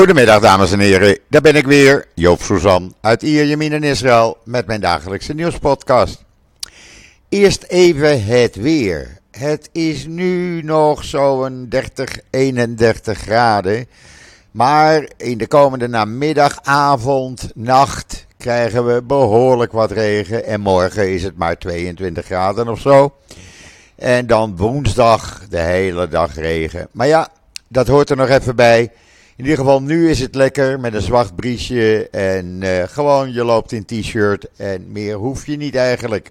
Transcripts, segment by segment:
Goedemiddag dames en heren, daar ben ik weer, Joop Suzan uit Ierjemien in Israël met mijn dagelijkse nieuwspodcast. Eerst even het weer. Het is nu nog zo'n 30, 31 graden. Maar in de komende namiddag, avond, nacht krijgen we behoorlijk wat regen. En morgen is het maar 22 graden of zo. En dan woensdag de hele dag regen. Maar ja, dat hoort er nog even bij. In ieder geval, nu is het lekker met een zwart briesje. En uh, gewoon, je loopt in t-shirt. En meer hoef je niet eigenlijk.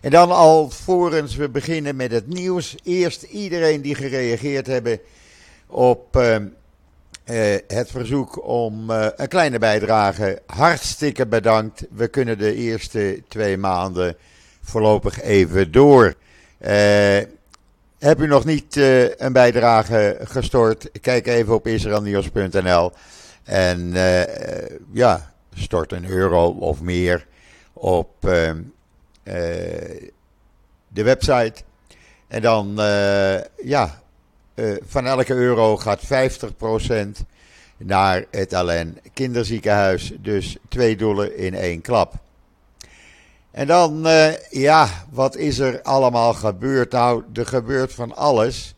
En dan alvorens we beginnen met het nieuws. Eerst iedereen die gereageerd hebben op uh, uh, het verzoek om een kleine bijdrage. Hartstikke bedankt. We kunnen de eerste twee maanden voorlopig even door. Heb u nog niet uh, een bijdrage gestort? Kijk even op israelnieuws.nl en uh, ja, stort een euro of meer op uh, de website. En dan, ja, van elke euro gaat 50% naar het Alain Kinderziekenhuis. Dus twee doelen in één klap. En dan, uh, ja, wat is er allemaal gebeurd? Nou, er gebeurt van alles.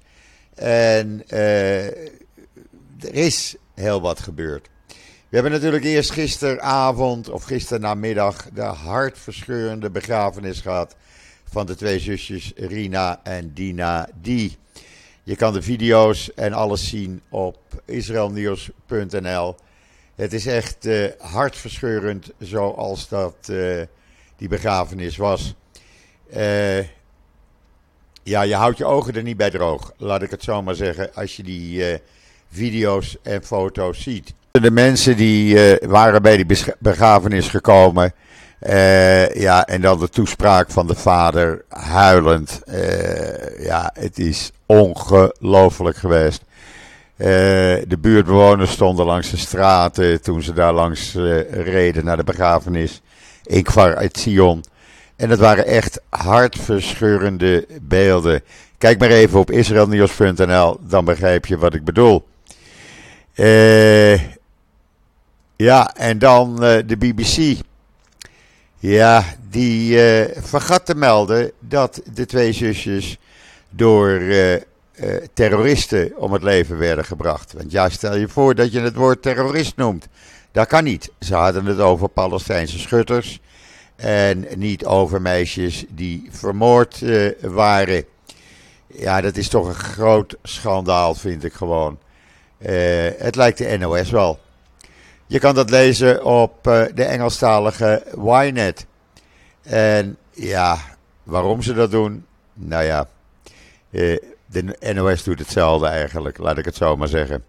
En uh, er is heel wat gebeurd. We hebben natuurlijk eerst gisteravond of gisternamiddag de hartverscheurende begrafenis gehad van de twee zusjes Rina en Dina Die. Je kan de video's en alles zien op israelnieuws.nl. Het is echt uh, hartverscheurend zoals dat die begrafenis was. Uh, ja, je houdt je ogen er niet bij droog, laat ik het zo maar zeggen, als je die uh, video's en foto's ziet. De mensen die uh, waren bij die begrafenis gekomen, ja, en dan de toespraak van de vader, huilend. ja, het is ongelooflijk geweest. de buurtbewoners stonden langs de straten toen ze daar langs reden naar de begrafenis. Ikvar uit Sion. En dat waren echt hartverscheurende beelden. Kijk maar even op israelnieuws.nl, dan begrijp je wat ik bedoel. Uh, ja, en dan uh, de BBC. Ja, die uh, vergat te melden dat de twee zusjes door terroristen om het leven werden gebracht. Want ja, stel je voor dat je het woord terrorist noemt. Dat kan niet. Ze hadden het over Palestijnse schutters en niet over meisjes die vermoord uh, waren. Ja, dat is toch een groot schandaal, vind ik gewoon. Uh, het lijkt de NOS wel. Je kan dat lezen op uh, de Engelstalige Ynet. En ja, waarom ze dat doen? Nou ja, de NOS doet hetzelfde eigenlijk, laat ik het zo maar zeggen.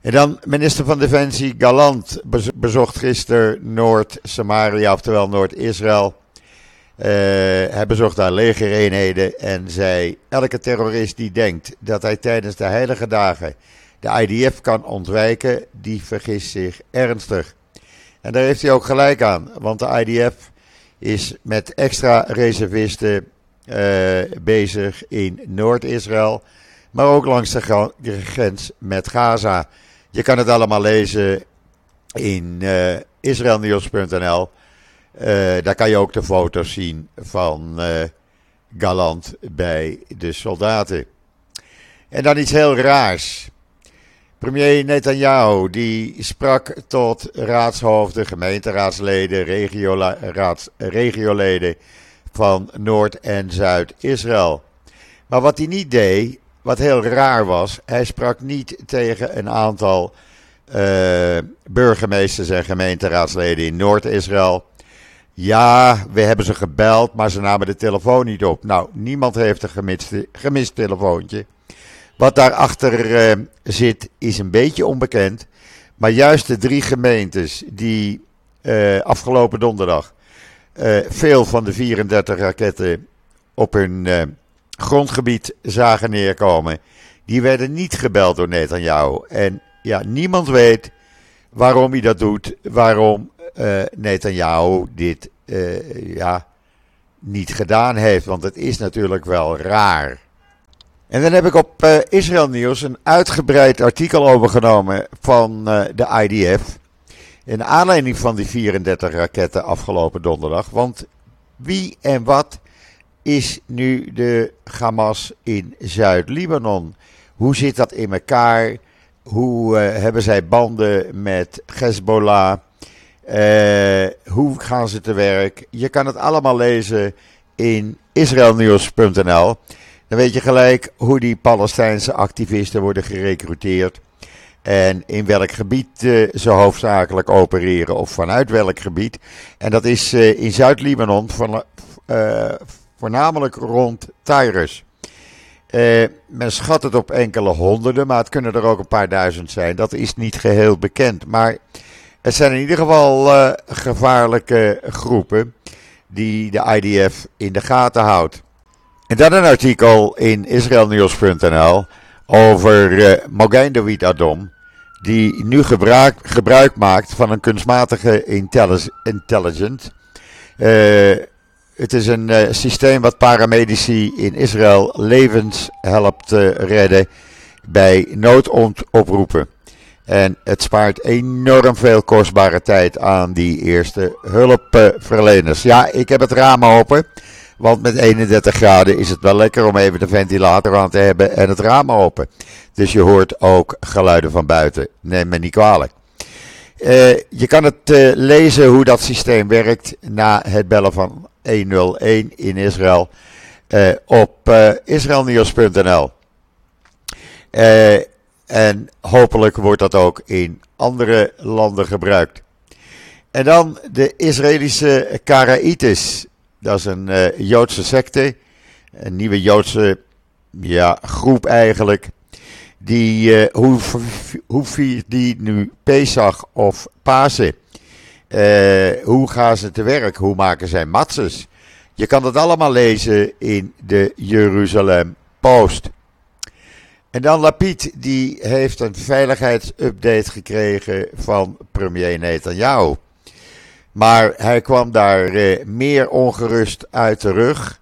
En dan minister van Defensie Galant bezocht gisteren Noord-Samaria, oftewel Noord-Israël. Uh, hij bezocht daar legereenheden en zei: Elke terrorist die denkt dat hij tijdens de heilige dagen de IDF kan ontwijken, die vergist zich ernstig. En daar heeft hij ook gelijk aan, want de IDF is met extra reservisten uh, bezig in Noord-Israël, maar ook langs de grens met Gaza. Je kan het allemaal lezen in uh, israelnieuws.nl. Uh, daar kan je ook de foto's zien van uh, Galant bij de soldaten. En dan iets heel raars. Premier Netanyahu die sprak tot raadshoofden, gemeenteraadsleden, regioleden van Noord- en Zuid-Israël. Maar wat hij niet deed, wat heel raar was, hij sprak niet tegen een aantal uh, burgemeesters en gemeenteraadsleden in Noord-Israël. Ja, we hebben ze gebeld, maar ze namen de telefoon niet op. Nou, niemand heeft een gemist, gemist telefoontje. Wat daarachter uh, zit, is een beetje onbekend. Maar juist de drie gemeentes die uh, afgelopen donderdag veel van de 34 raketten op hun grondgebied zagen neerkomen, die werden niet gebeld door Netanyahu. En ja, niemand weet waarom hij dat doet, waarom uh, Netanyahu dit uh, ja, niet gedaan heeft. Want het is natuurlijk wel raar. En dan heb ik op uh, Israël Nieuws een uitgebreid artikel overgenomen van de IDF. In aanleiding van die 34 raketten afgelopen donderdag. Want wie en wat is nu de Hamas in Zuid-Libanon? Hoe zit dat in elkaar? Hoe uh, hebben zij banden met Hezbollah? hoe gaan ze te werk? Je kan het allemaal lezen in israelnieuws.nl. Dan weet je gelijk hoe die Palestijnse activisten worden gerecruiteerd. En in welk gebied uh, ze hoofdzakelijk opereren of vanuit welk gebied. En dat is in Zuid-Libanon van, voornamelijk rond Tyrus. men schat het op enkele honderden, maar het kunnen er ook een paar duizend zijn. Dat is niet geheel bekend. Maar het zijn in ieder geval gevaarlijke groepen die de IDF in de gaten houdt. En dan een artikel in israelnieuws.nl over uh, Mogain David Adom, die nu gebruik, maakt van een kunstmatige intelligent. Uh, het is een uh, systeem wat paramedici in Israël levens helpt redden bij noodoproepen. En het spaart enorm veel kostbare tijd aan die eerste hulpverleners. Ja, ik heb het raam open. Want met 31 graden is het wel lekker om even de ventilator aan te hebben en het raam open. Dus je hoort ook geluiden van buiten. Neem me niet kwalijk. Uh, je kan het lezen hoe dat systeem werkt na het bellen van 101 in Israël uh, op israelnieuws.nl. en hopelijk wordt dat ook in andere landen gebruikt. En dan de Israëlische Karaïtes. Dat is een uh, Joodse secte, een nieuwe Joodse ja, groep eigenlijk. Die, uh, hoe, hoe viert die nu Pesach of Pasen? Uh, hoe gaan ze te werk? Hoe maken zij matzes? Je kan dat allemaal lezen in de Jeruzalem Post. En dan Lapid, die heeft een veiligheidsupdate gekregen van premier Netanyahu. Maar hij kwam daar eh, meer ongerust uit terug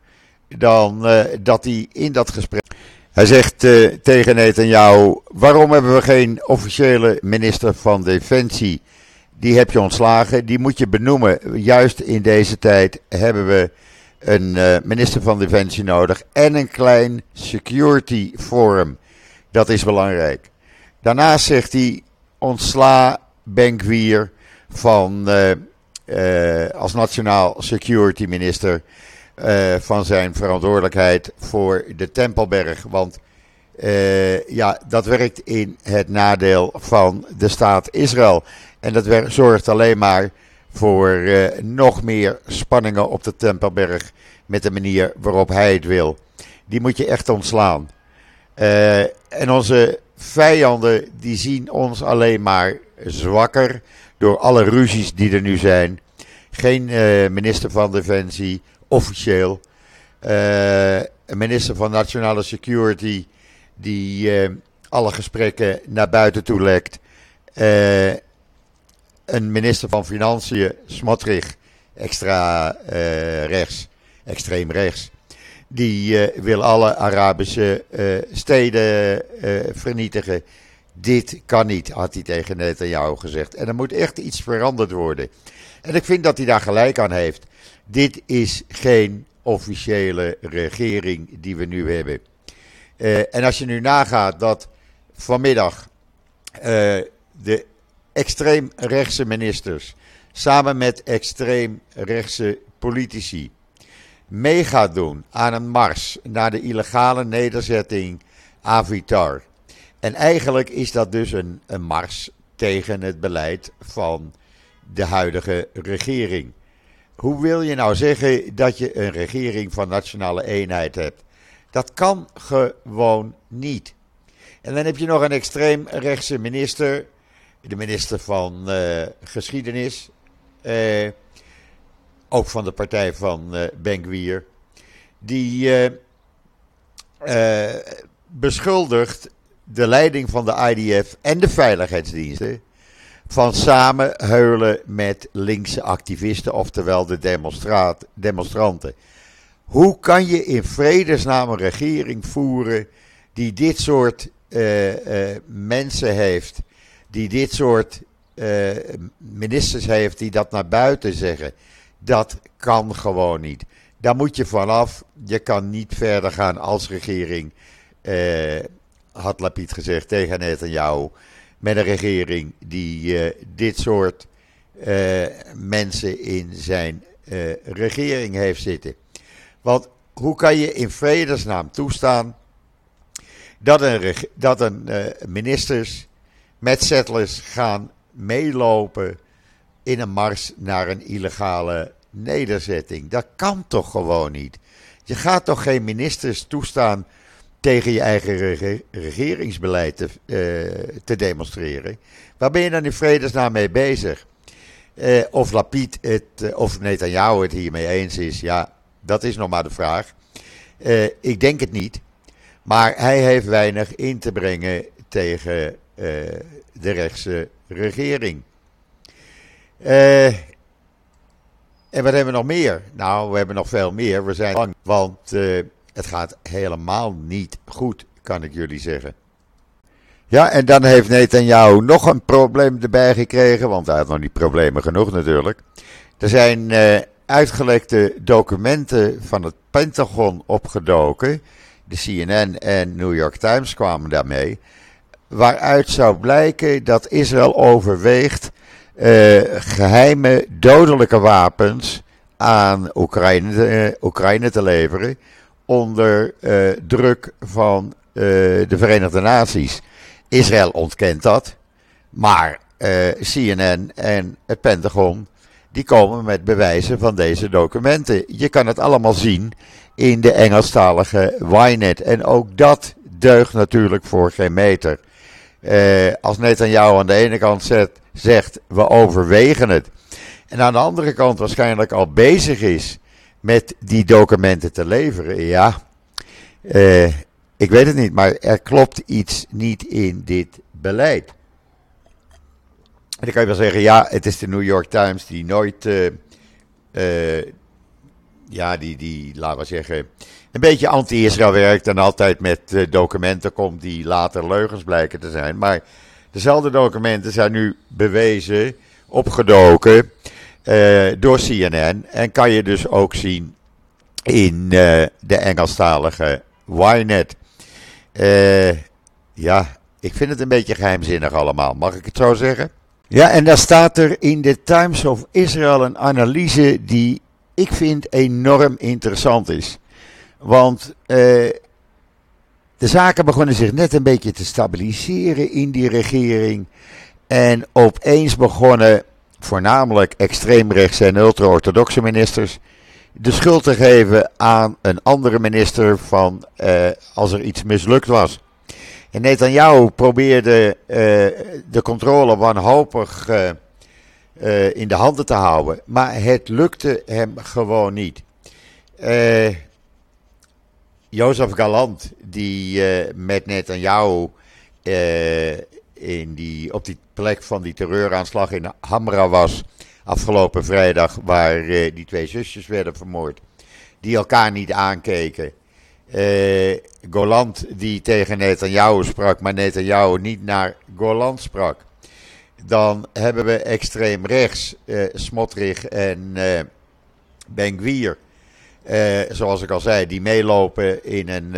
dan eh, dat hij in dat gesprek. Hij zegt tegen Netanyahu: Waarom hebben we geen officiële minister van Defensie? Die heb je ontslagen, die moet je benoemen. Juist in deze tijd hebben we een minister van Defensie nodig en een klein security forum. Dat is belangrijk. Daarnaast zegt hij: ontsla Benkwier van uh, als nationaal security minister van zijn verantwoordelijkheid voor de Tempelberg. Want uh, ja, dat werkt in het nadeel van de staat Israël. En dat zorgt alleen maar voor nog meer spanningen op de Tempelberg met de manier waarop hij het wil. Die moet je echt ontslaan. en onze vijanden die zien ons alleen maar zwakker door alle ruzies die er nu zijn. Geen minister van Defensie, officieel. Een minister van Nationale Security die uh, alle gesprekken naar buiten toe lekt. een minister van Financiën, Smotrich, extra rechts, extreem rechts. Die wil alle Arabische steden vernietigen. Dit kan niet, had hij tegen Netanyahu gezegd. En er moet echt iets veranderd worden. En ik vind dat hij daar gelijk aan heeft. Dit is geen officiële regering die we nu hebben. Uh, en als je nu nagaat dat vanmiddag uh, de extreemrechtse ministers samen met extreemrechtse politici mee gaat doen aan een mars naar de illegale nederzetting Avitar. En eigenlijk is dat dus een, een mars tegen het beleid van de huidige regering. Hoe wil je nou zeggen dat je een regering van nationale eenheid hebt? Dat kan gewoon niet. En dan heb je nog een extreemrechtse minister, de minister van uh, Geschiedenis, uh, ook van de partij van uh, Benkwier, die beschuldigt de leiding van de IDF en de veiligheidsdiensten van samen huilen met linkse activisten, oftewel de demonstranten. Hoe kan je in vredesnaam een regering voeren die dit soort uh, uh, mensen heeft, die dit soort uh, ministers heeft, die dat naar buiten zeggen. Dat kan gewoon niet. Daar moet je vanaf. Je kan niet verder gaan als regering, had Lapid gezegd tegen Netanyahu, met een regering die dit soort mensen in zijn regering heeft zitten. Want hoe kan je in vredesnaam toestaan dat een, dat een uh, ministers met settlers gaan meelopen in een mars naar een illegale nederzetting? Dat kan toch gewoon niet? Je gaat toch geen ministers toestaan tegen je eigen regeringsbeleid te, uh, te, demonstreren? Waar ben je dan in vredesnaam mee bezig? Uh, of Lapid het, of Netanyahu het hiermee eens is, ja, dat is nog maar de vraag. Uh, ik denk het niet. Maar hij heeft weinig in te brengen tegen uh, de rechtse regering. Uh, en wat hebben we nog meer? Nou, we hebben nog veel meer. We zijn bang, want het gaat helemaal niet goed, kan ik jullie zeggen. Ja, en dan heeft Netanyahu nog een probleem erbij gekregen, want hij had nog niet problemen genoeg natuurlijk. Er zijn uitgelekte documenten van het Pentagon opgedoken. De CNN en New York Times kwamen daarmee. Waaruit zou blijken dat Israël overweegt uh, geheime dodelijke wapens aan Oekraïne, uh, Oekraïne te leveren. Onder uh, druk van de Verenigde Naties. Israël ontkent dat. Maar CNN en het Pentagon die komen met bewijzen van deze documenten. Je kan het allemaal zien in de Engelstalige Ynet. En ook dat deugt natuurlijk voor geen meter. Eh, als Netanyahu aan de ene kant zet, zegt, we overwegen het. En aan de andere kant waarschijnlijk al bezig is met die documenten te leveren. Ja, eh, ik weet het niet, maar er klopt iets niet in dit beleid. En dan kan je wel zeggen, ja, het is de New York Times die nooit, uh, uh, ja, die, die, laten we zeggen, een beetje anti-Israël werkt en altijd met uh, documenten komt die later leugens blijken te zijn. Maar dezelfde documenten zijn nu bewezen, opgedoken door CNN en kan je dus ook zien in de Engelstalige Ynet. ja, ik vind het een beetje geheimzinnig allemaal, mag ik het zo zeggen? Ja, en daar staat er in de Times of Israel een analyse die ik vind enorm interessant is. Want uh, de zaken begonnen zich net een beetje te stabiliseren in die regering. En opeens begonnen voornamelijk extreemrechtse en ultra-orthodoxe ministers de schuld te geven aan een andere minister van uh, als er iets mislukt was. En Netanyahu probeerde uh, de controle wanhopig uh, uh, in de handen te houden. Maar het lukte hem gewoon niet. Jozef Galant, die met Netanyahu in die, op die plek van die terreuraanslag in Hamra was afgelopen vrijdag, waar die twee zusjes werden vermoord, die elkaar niet aankeken. Uh, Goland die tegen Netanyahu sprak, maar Netanyahu niet naar Goland sprak. Dan hebben we extreem rechts, uh, Smotrich en uh, Ben-Gvir. zoals ik al zei, die meelopen in een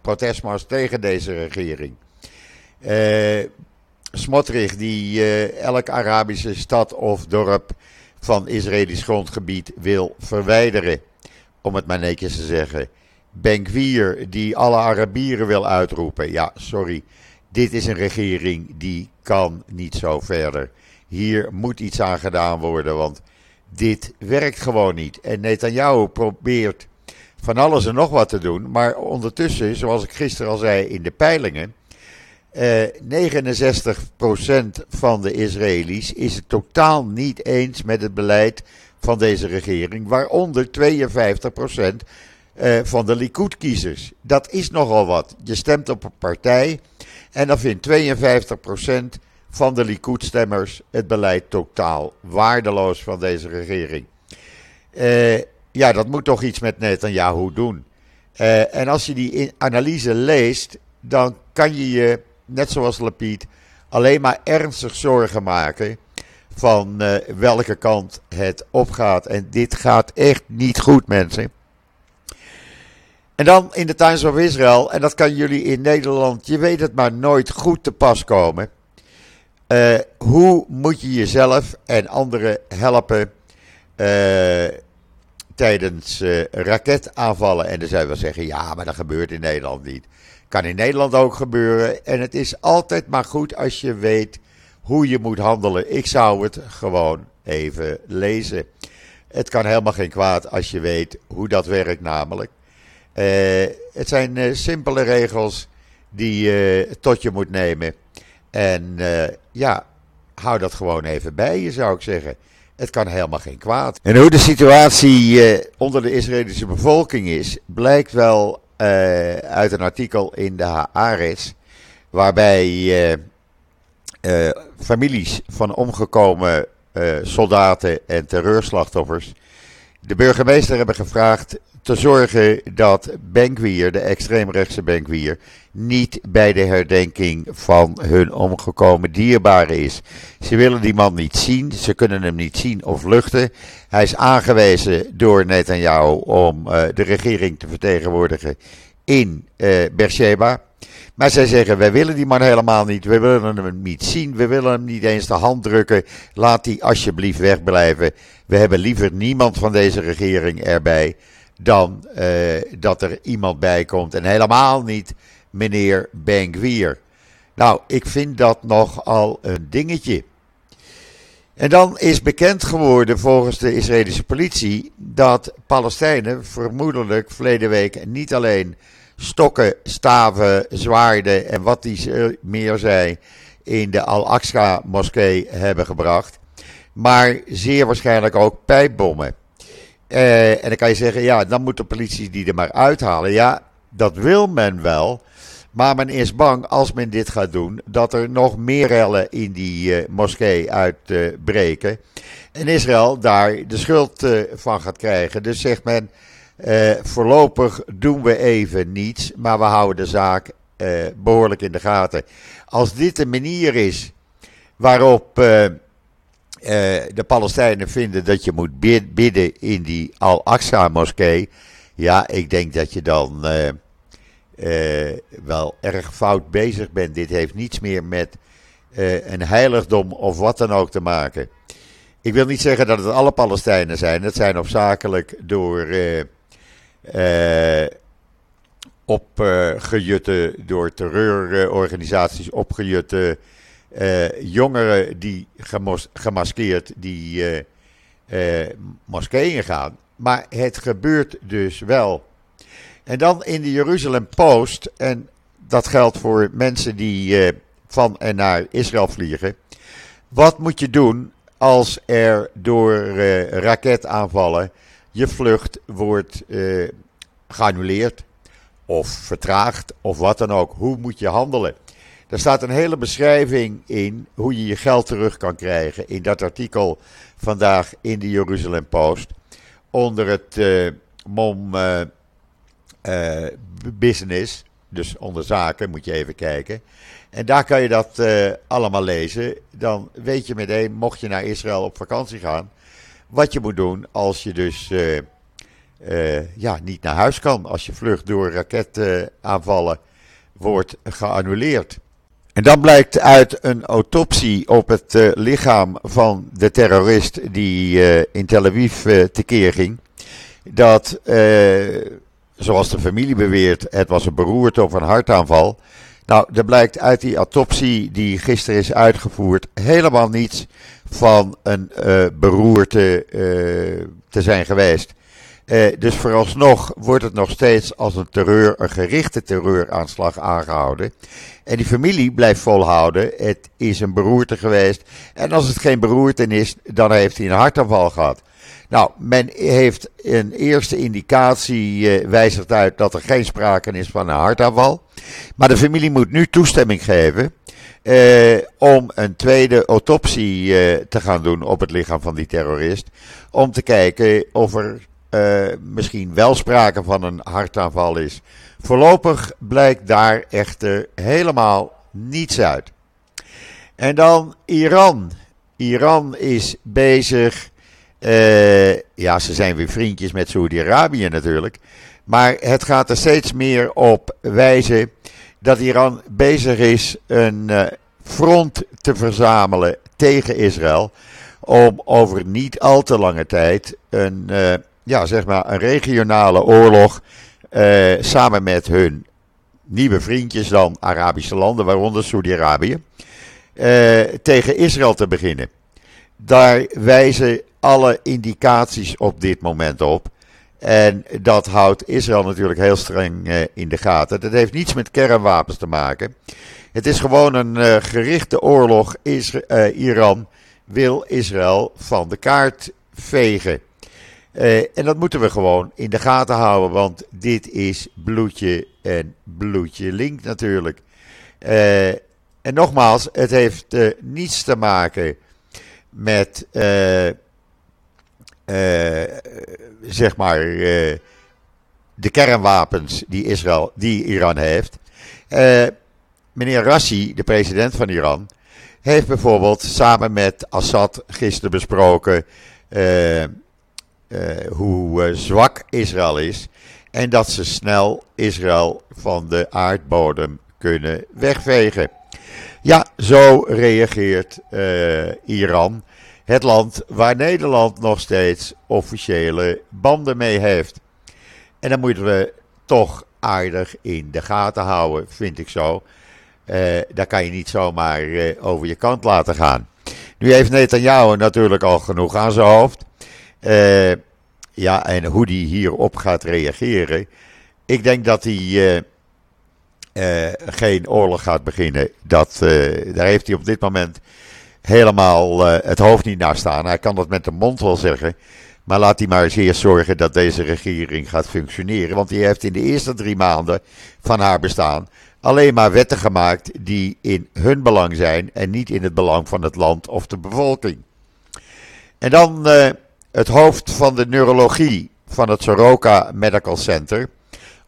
protestmars tegen deze regering. Smotrich die elke Arabische stad of dorp van Israëlisch grondgebied wil verwijderen. Om het maar netjes te zeggen. Benkwier die alle Arabieren wil uitroepen. Ja, sorry. Dit is een regering die kan niet zo verder. Hier moet iets aan gedaan worden, want dit werkt gewoon niet. En Netanyahu probeert van alles en nog wat te doen. Maar ondertussen, zoals ik gisteren al zei in de peilingen. Eh, 69% van de Israëli's is het totaal niet eens met het beleid van deze regering. Waaronder 52% uh, van de Likud-kiezers. Dat is nogal wat. Je stemt op een partij en dan vindt 52% van de Likud-stemmers het beleid totaal waardeloos van deze regering. Uh, ja, dat moet toch iets met Netanyahu doen. en als je die analyse leest, dan kan je je, net zoals Lapiet, alleen maar ernstig zorgen maken van welke kant het opgaat. En dit gaat echt niet goed, mensen. En dan in de Times of Israel, en dat kan jullie in Nederland, je weet het maar nooit goed te pas komen. Uh, hoe moet je jezelf en anderen helpen uh, tijdens uh, raketaanvallen? En dan zou wel zeggen, ja, maar dat gebeurt in Nederland niet. Kan in Nederland ook gebeuren. En het is altijd maar goed als je weet hoe je moet handelen. Ik zou het gewoon even lezen. Het kan helemaal geen kwaad als je weet hoe dat werkt namelijk. Uh, het zijn uh, simpele regels die je tot je moet nemen. En ja, hou dat gewoon even bij je, zou ik zeggen. Het kan helemaal geen kwaad. En hoe de situatie onder de Israëlische bevolking is, blijkt wel uit een artikel in de Haaretz. Waarbij families van omgekomen soldaten en terreurslachtoffers de burgemeester hebben gevraagd te zorgen dat Benkwier, de extreemrechtse Benkwier, niet bij de herdenking van hun omgekomen dierbare is. Ze willen die man niet zien, ze kunnen hem niet zien of luchten. Hij is aangewezen door Netanyahu om uh, de regering te vertegenwoordigen in uh, Beersheba. Maar zij zeggen, wij willen die man helemaal niet, we willen hem niet zien, we willen hem niet eens de hand drukken. Laat die alsjeblieft wegblijven. We hebben liever niemand van deze regering erbij dan uh, dat er iemand bij komt. En helemaal niet meneer Bengwier. Nou, ik vind dat nogal een dingetje. En dan is bekend geworden volgens de Israëlische politie dat Palestijnen vermoedelijk verleden week niet alleen stokken, staven, zwaarden en wat die meer zei in de Al-Aqsa moskee hebben gebracht, maar zeer waarschijnlijk ook pijpbommen. Uh, en dan kan je zeggen, ja, dan moet de politie die er maar uithalen. Ja, dat wil men wel. Maar men is bang, als men dit gaat doen, dat er nog meer rellen in die uh, moskee uitbreken. En Israël daar de schuld uh, van gaat krijgen. Dus zegt men, voorlopig doen we even niets, maar we houden de zaak behoorlijk in de gaten. Als dit de manier is waarop de Palestijnen vinden dat je moet bidden in die Al-Aqsa-moskee. Ja, ik denk dat je dan uh, uh, wel erg fout bezig bent. Dit heeft niets meer met een heiligdom of wat dan ook te maken. Ik wil niet zeggen dat het alle Palestijnen zijn. Het zijn opzakelijk door opgejutte, door terreurorganisaties opgejutte uh, jongeren die gemaskeerd die uh, uh, moskeeën gaan. Maar het gebeurt dus wel. En dan in de Jeruzalem Post, en dat geldt voor mensen die van en naar Israël vliegen. Wat moet je doen als er door raketaanvallen je vlucht wordt geannuleerd of vertraagd of wat dan ook? Hoe moet je handelen? Daar staat een hele beschrijving in hoe je je geld terug kan krijgen. In dat artikel vandaag in de Jeruzalem Post. Onder het uh, mom uh, uh, business. Dus onder zaken moet je even kijken. En daar kan je dat allemaal lezen. Dan weet je meteen, mocht je naar Israël op vakantie gaan. Wat je moet doen als je dus ja, niet naar huis kan. Als je vlucht door raketaanvallen wordt geannuleerd. En dan blijkt uit een autopsie op het uh, lichaam van de terrorist die uh, in Tel Aviv uh, tekeer ging, dat, zoals de familie beweert, het was een beroerte of een hartaanval. Nou, er blijkt uit die autopsie die gisteren is uitgevoerd helemaal niets van een beroerte te zijn geweest. Uh, dus vooralsnog wordt het nog steeds als een terreur, een gerichte terreuraanslag aangehouden. En die familie blijft volhouden, het is een beroerte geweest. En als het geen beroerte is, dan heeft hij een hartaanval gehad. Nou, men heeft een eerste indicatie, uh, wijzigt uit dat er geen sprake is van een hartaanval. Maar de familie moet nu toestemming geven uh, om een tweede autopsie uh, te gaan doen op het lichaam van die terrorist. Om te kijken of er misschien wel sprake van een hartaanval is. Voorlopig blijkt daar echter helemaal niets uit. En dan Iran. Iran is bezig. Uh, ja, ze zijn weer vriendjes met Saudi-Arabië natuurlijk. Maar het gaat er steeds meer op wijzen dat Iran bezig is een uh, front te verzamelen tegen Israël. Om over niet al te lange tijd een, ja, zeg maar een regionale oorlog samen met hun nieuwe vriendjes dan, Arabische landen, waaronder Saudi-Arabië, tegen Israël te beginnen. Daar wijzen alle indicaties op dit moment op. En dat houdt Israël natuurlijk heel streng uh, in de gaten. Dat heeft niets met kernwapens te maken. Het is gewoon een gerichte oorlog. Iran wil Israël van de kaart vegen. En dat moeten we gewoon in de gaten houden, want dit is bloedje en bloedje link natuurlijk. en nogmaals, het heeft niets te maken met zeg maar, de kernwapens die, Israël, die Iran heeft. Meneer Rassi, de president van Iran, heeft bijvoorbeeld samen met Assad gisteren besproken hoe zwak Israël is. En dat ze snel Israël van de aardbodem kunnen wegvegen. Ja, zo reageert Iran. Het land waar Nederland nog steeds officiële banden mee heeft. En dan moeten we toch aardig in de gaten houden, vind ik zo. Daar kan je niet zomaar over je kant laten gaan. Nu heeft Netanyahu natuurlijk al genoeg aan zijn hoofd. Uh, ja, en hoe die hierop gaat reageren. Ik denk dat hij geen oorlog gaat beginnen. Dat, daar heeft hij op dit moment helemaal het hoofd niet naar staan. Hij kan dat met de mond wel zeggen. Maar laat hij maar eens eerst zorgen dat deze regering gaat functioneren. Want die heeft in de eerste drie maanden van haar bestaan alleen maar wetten gemaakt die in hun belang zijn en niet in het belang van het land of de bevolking. En dan het hoofd van de neurologie van het Soroka Medical Center,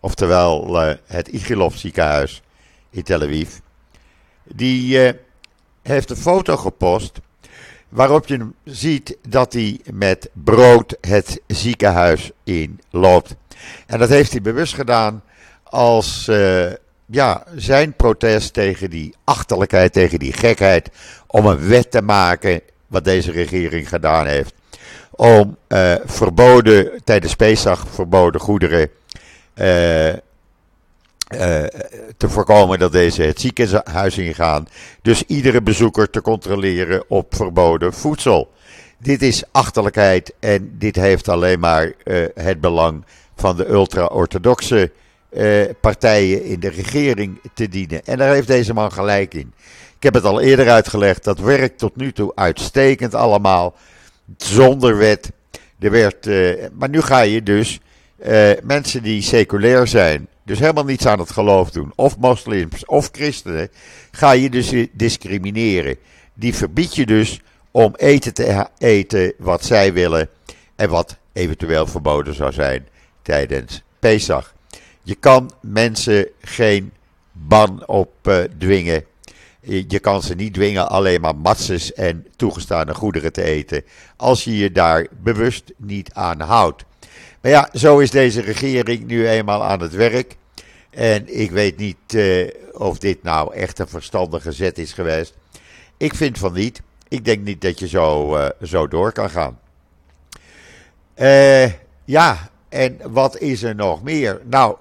oftewel uh, het Igilov ziekenhuis in Tel Aviv. Die heeft een foto gepost waarop je ziet dat hij met brood het ziekenhuis in loopt. En dat heeft hij bewust gedaan als uh, ja, zijn protest tegen die achterlijkheid, tegen die gekheid, om een wet te maken, wat deze regering gedaan heeft. Om uh, verboden, tijdens Pesach verboden goederen uh, uh, te voorkomen dat deze het ziekenhuis ingaan. Dus iedere bezoeker te controleren op verboden voedsel. Dit is achterlijkheid en dit heeft alleen maar het belang van de ultra-orthodoxe partijen in de regering te dienen. En daar heeft deze man gelijk in. Ik heb het al eerder uitgelegd, dat werkt tot nu toe uitstekend allemaal, zonder wet. Er werd, maar nu ga je dus mensen die seculair zijn, dus helemaal niets aan het geloof doen, of moslims of christenen, ga je dus discrimineren. Die verbied je dus om eten te eten wat zij willen en wat eventueel verboden zou zijn tijdens Pesach. Je kan mensen geen ban opdwingen. Uh, je kan ze niet dwingen alleen maar matzes en toegestane goederen te eten. Als je je daar bewust niet aan houdt. Maar ja, zo is deze regering nu eenmaal aan het werk. En ik weet niet uh, of dit nou echt een verstandige zet is geweest. Ik vind van niet. Ik denk niet dat je zo, uh, zo door kan gaan. Uh, ja, en wat is er nog meer? Nou,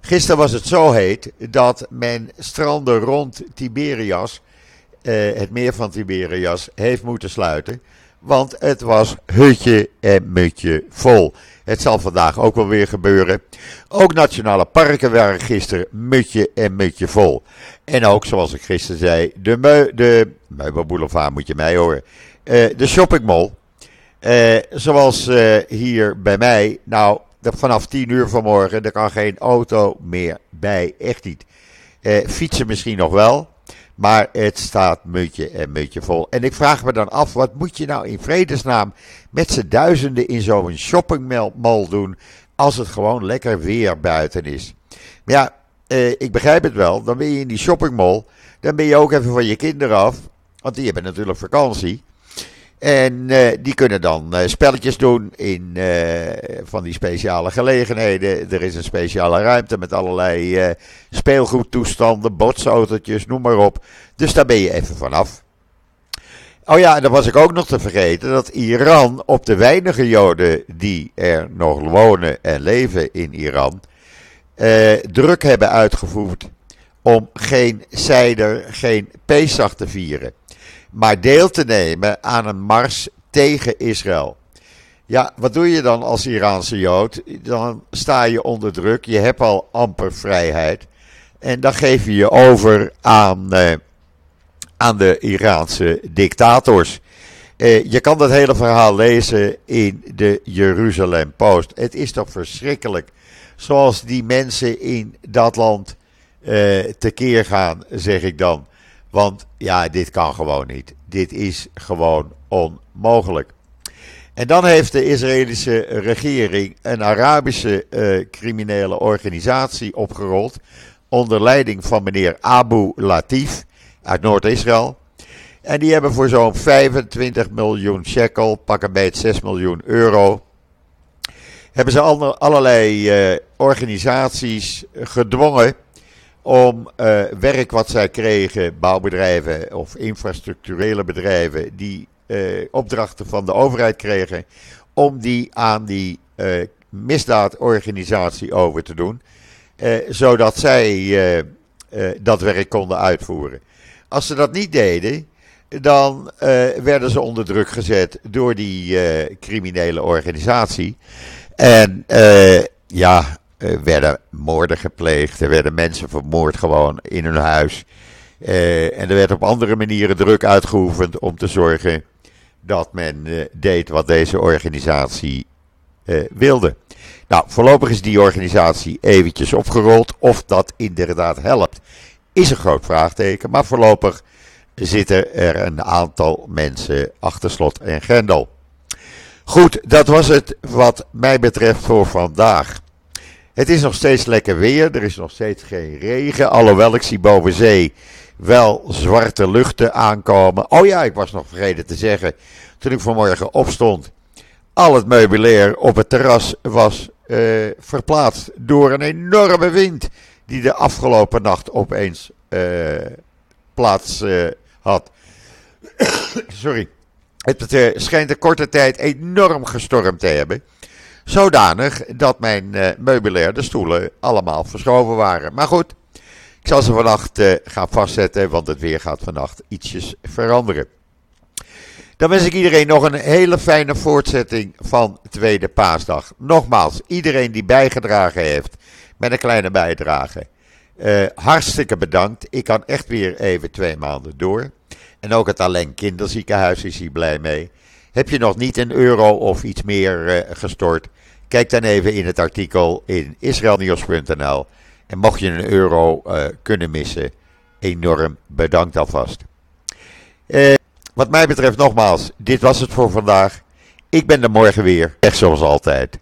gisteren was het zo heet dat men stranden rond Tiberias, het meer van Tiberias, heeft moeten sluiten. Want het was hutje en mutje vol. Het zal vandaag ook wel weer gebeuren. Ook nationale parken waren gisteren mutje en mutje vol. En ook, zoals ik gisteren zei, de, meu, Meubelboulevard moet je mij horen. Uh, de shoppingmall. Uh, zoals uh, hier bij mij. Nou, vanaf 10 uur vanmorgen, er kan geen auto meer bij. Echt niet. fietsen misschien nog wel. Maar het staat mutje en mutje vol. En ik vraag me dan af, wat moet je nou in vredesnaam met z'n duizenden in zo'n shoppingmall doen als het gewoon lekker weer buiten is? Maar ja, eh, ik begrijp het wel. Dan ben je in die shoppingmall. Dan ben je ook even van je kinderen af. Want die hebben natuurlijk vakantie. En uh, die kunnen dan uh, spelletjes doen in uh, van die speciale gelegenheden. Er is een speciale ruimte met allerlei speelgoedtoestanden, botsautootjes, noem maar op. Dus daar ben je even vanaf. Oh ja, en dan was ik ook nog te vergeten dat Iran op de weinige Joden die er nog wonen en leven in Iran, druk hebben uitgevoerd om geen Seider, geen Pesach te vieren maar deel te nemen aan een mars tegen Israël. Ja, wat doe je dan als Iraanse Jood? Dan sta je onder druk, je hebt al amper vrijheid. En dan geef je je over aan, uh, aan de Iraanse dictators. Uh, je kan dat hele verhaal lezen in de Jeruzalem Post. Het is toch verschrikkelijk zoals die mensen in dat land uh, tekeer gaan, zeg ik dan. Want ja, dit kan gewoon niet. Dit is gewoon onmogelijk. En dan heeft de Israëlische regering een Arabische uh, criminele organisatie opgerold. Onder leiding van meneer Abu Latif uit Noord-Israël. En die hebben voor zo'n 25 miljoen shekel, pak een beetje 6 miljoen euro. Hebben ze allerlei uh, organisaties gedwongen om uh, werk wat zij kregen, bouwbedrijven of infrastructurele bedrijven, die uh, opdrachten van de overheid kregen, om die aan die uh, misdaadorganisatie over te doen, zodat zij dat werk konden uitvoeren. Als ze dat niet deden, dan werden ze onder druk gezet door die criminele organisatie. En ja, eh, werden moorden gepleegd, er werden mensen vermoord gewoon in hun huis. Uh, en er werd op andere manieren druk uitgeoefend om te zorgen dat men uh, deed wat deze organisatie uh, wilde. Nou, voorlopig is die organisatie eventjes opgerold. Of dat inderdaad helpt, is een groot vraagteken. Maar voorlopig zitten er een aantal mensen achter slot en grendel. Goed, dat was het wat mij betreft voor vandaag. Het is nog steeds lekker weer. Er is nog steeds geen regen. Alhoewel ik zie boven zee wel zwarte luchten aankomen. Oh ja, ik was nog vergeten te zeggen. Toen ik vanmorgen opstond. Al het meubilair op het terras was uh, verplaatst door een enorme wind. Die de afgelopen nacht opeens uh, plaats uh, had. Sorry. Het schijnt een korte tijd enorm gestormd te hebben. Zodanig dat mijn uh, meubilair, stoelen, allemaal verschoven waren. Maar goed, ik zal ze vannacht uh, gaan vastzetten, want het weer gaat vannacht ietsjes veranderen. Dan wens ik iedereen nog een hele fijne voortzetting van Tweede Paasdag. Nogmaals, iedereen die bijgedragen heeft met een kleine bijdrage. Uh, hartstikke bedankt. Ik kan echt weer even twee maanden door. En ook het Alleen Kinderziekenhuis is hier blij mee. Heb je nog niet een euro of iets meer gestort? Kijk dan even in het artikel in israelnieuws.nl. En mocht je een euro uh, kunnen missen, enorm bedankt alvast. Uh, wat mij betreft nogmaals, dit was het voor vandaag. Ik ben er morgen weer, echt zoals altijd.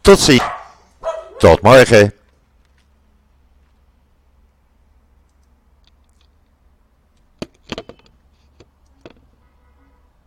Tot ziens. Tot morgen.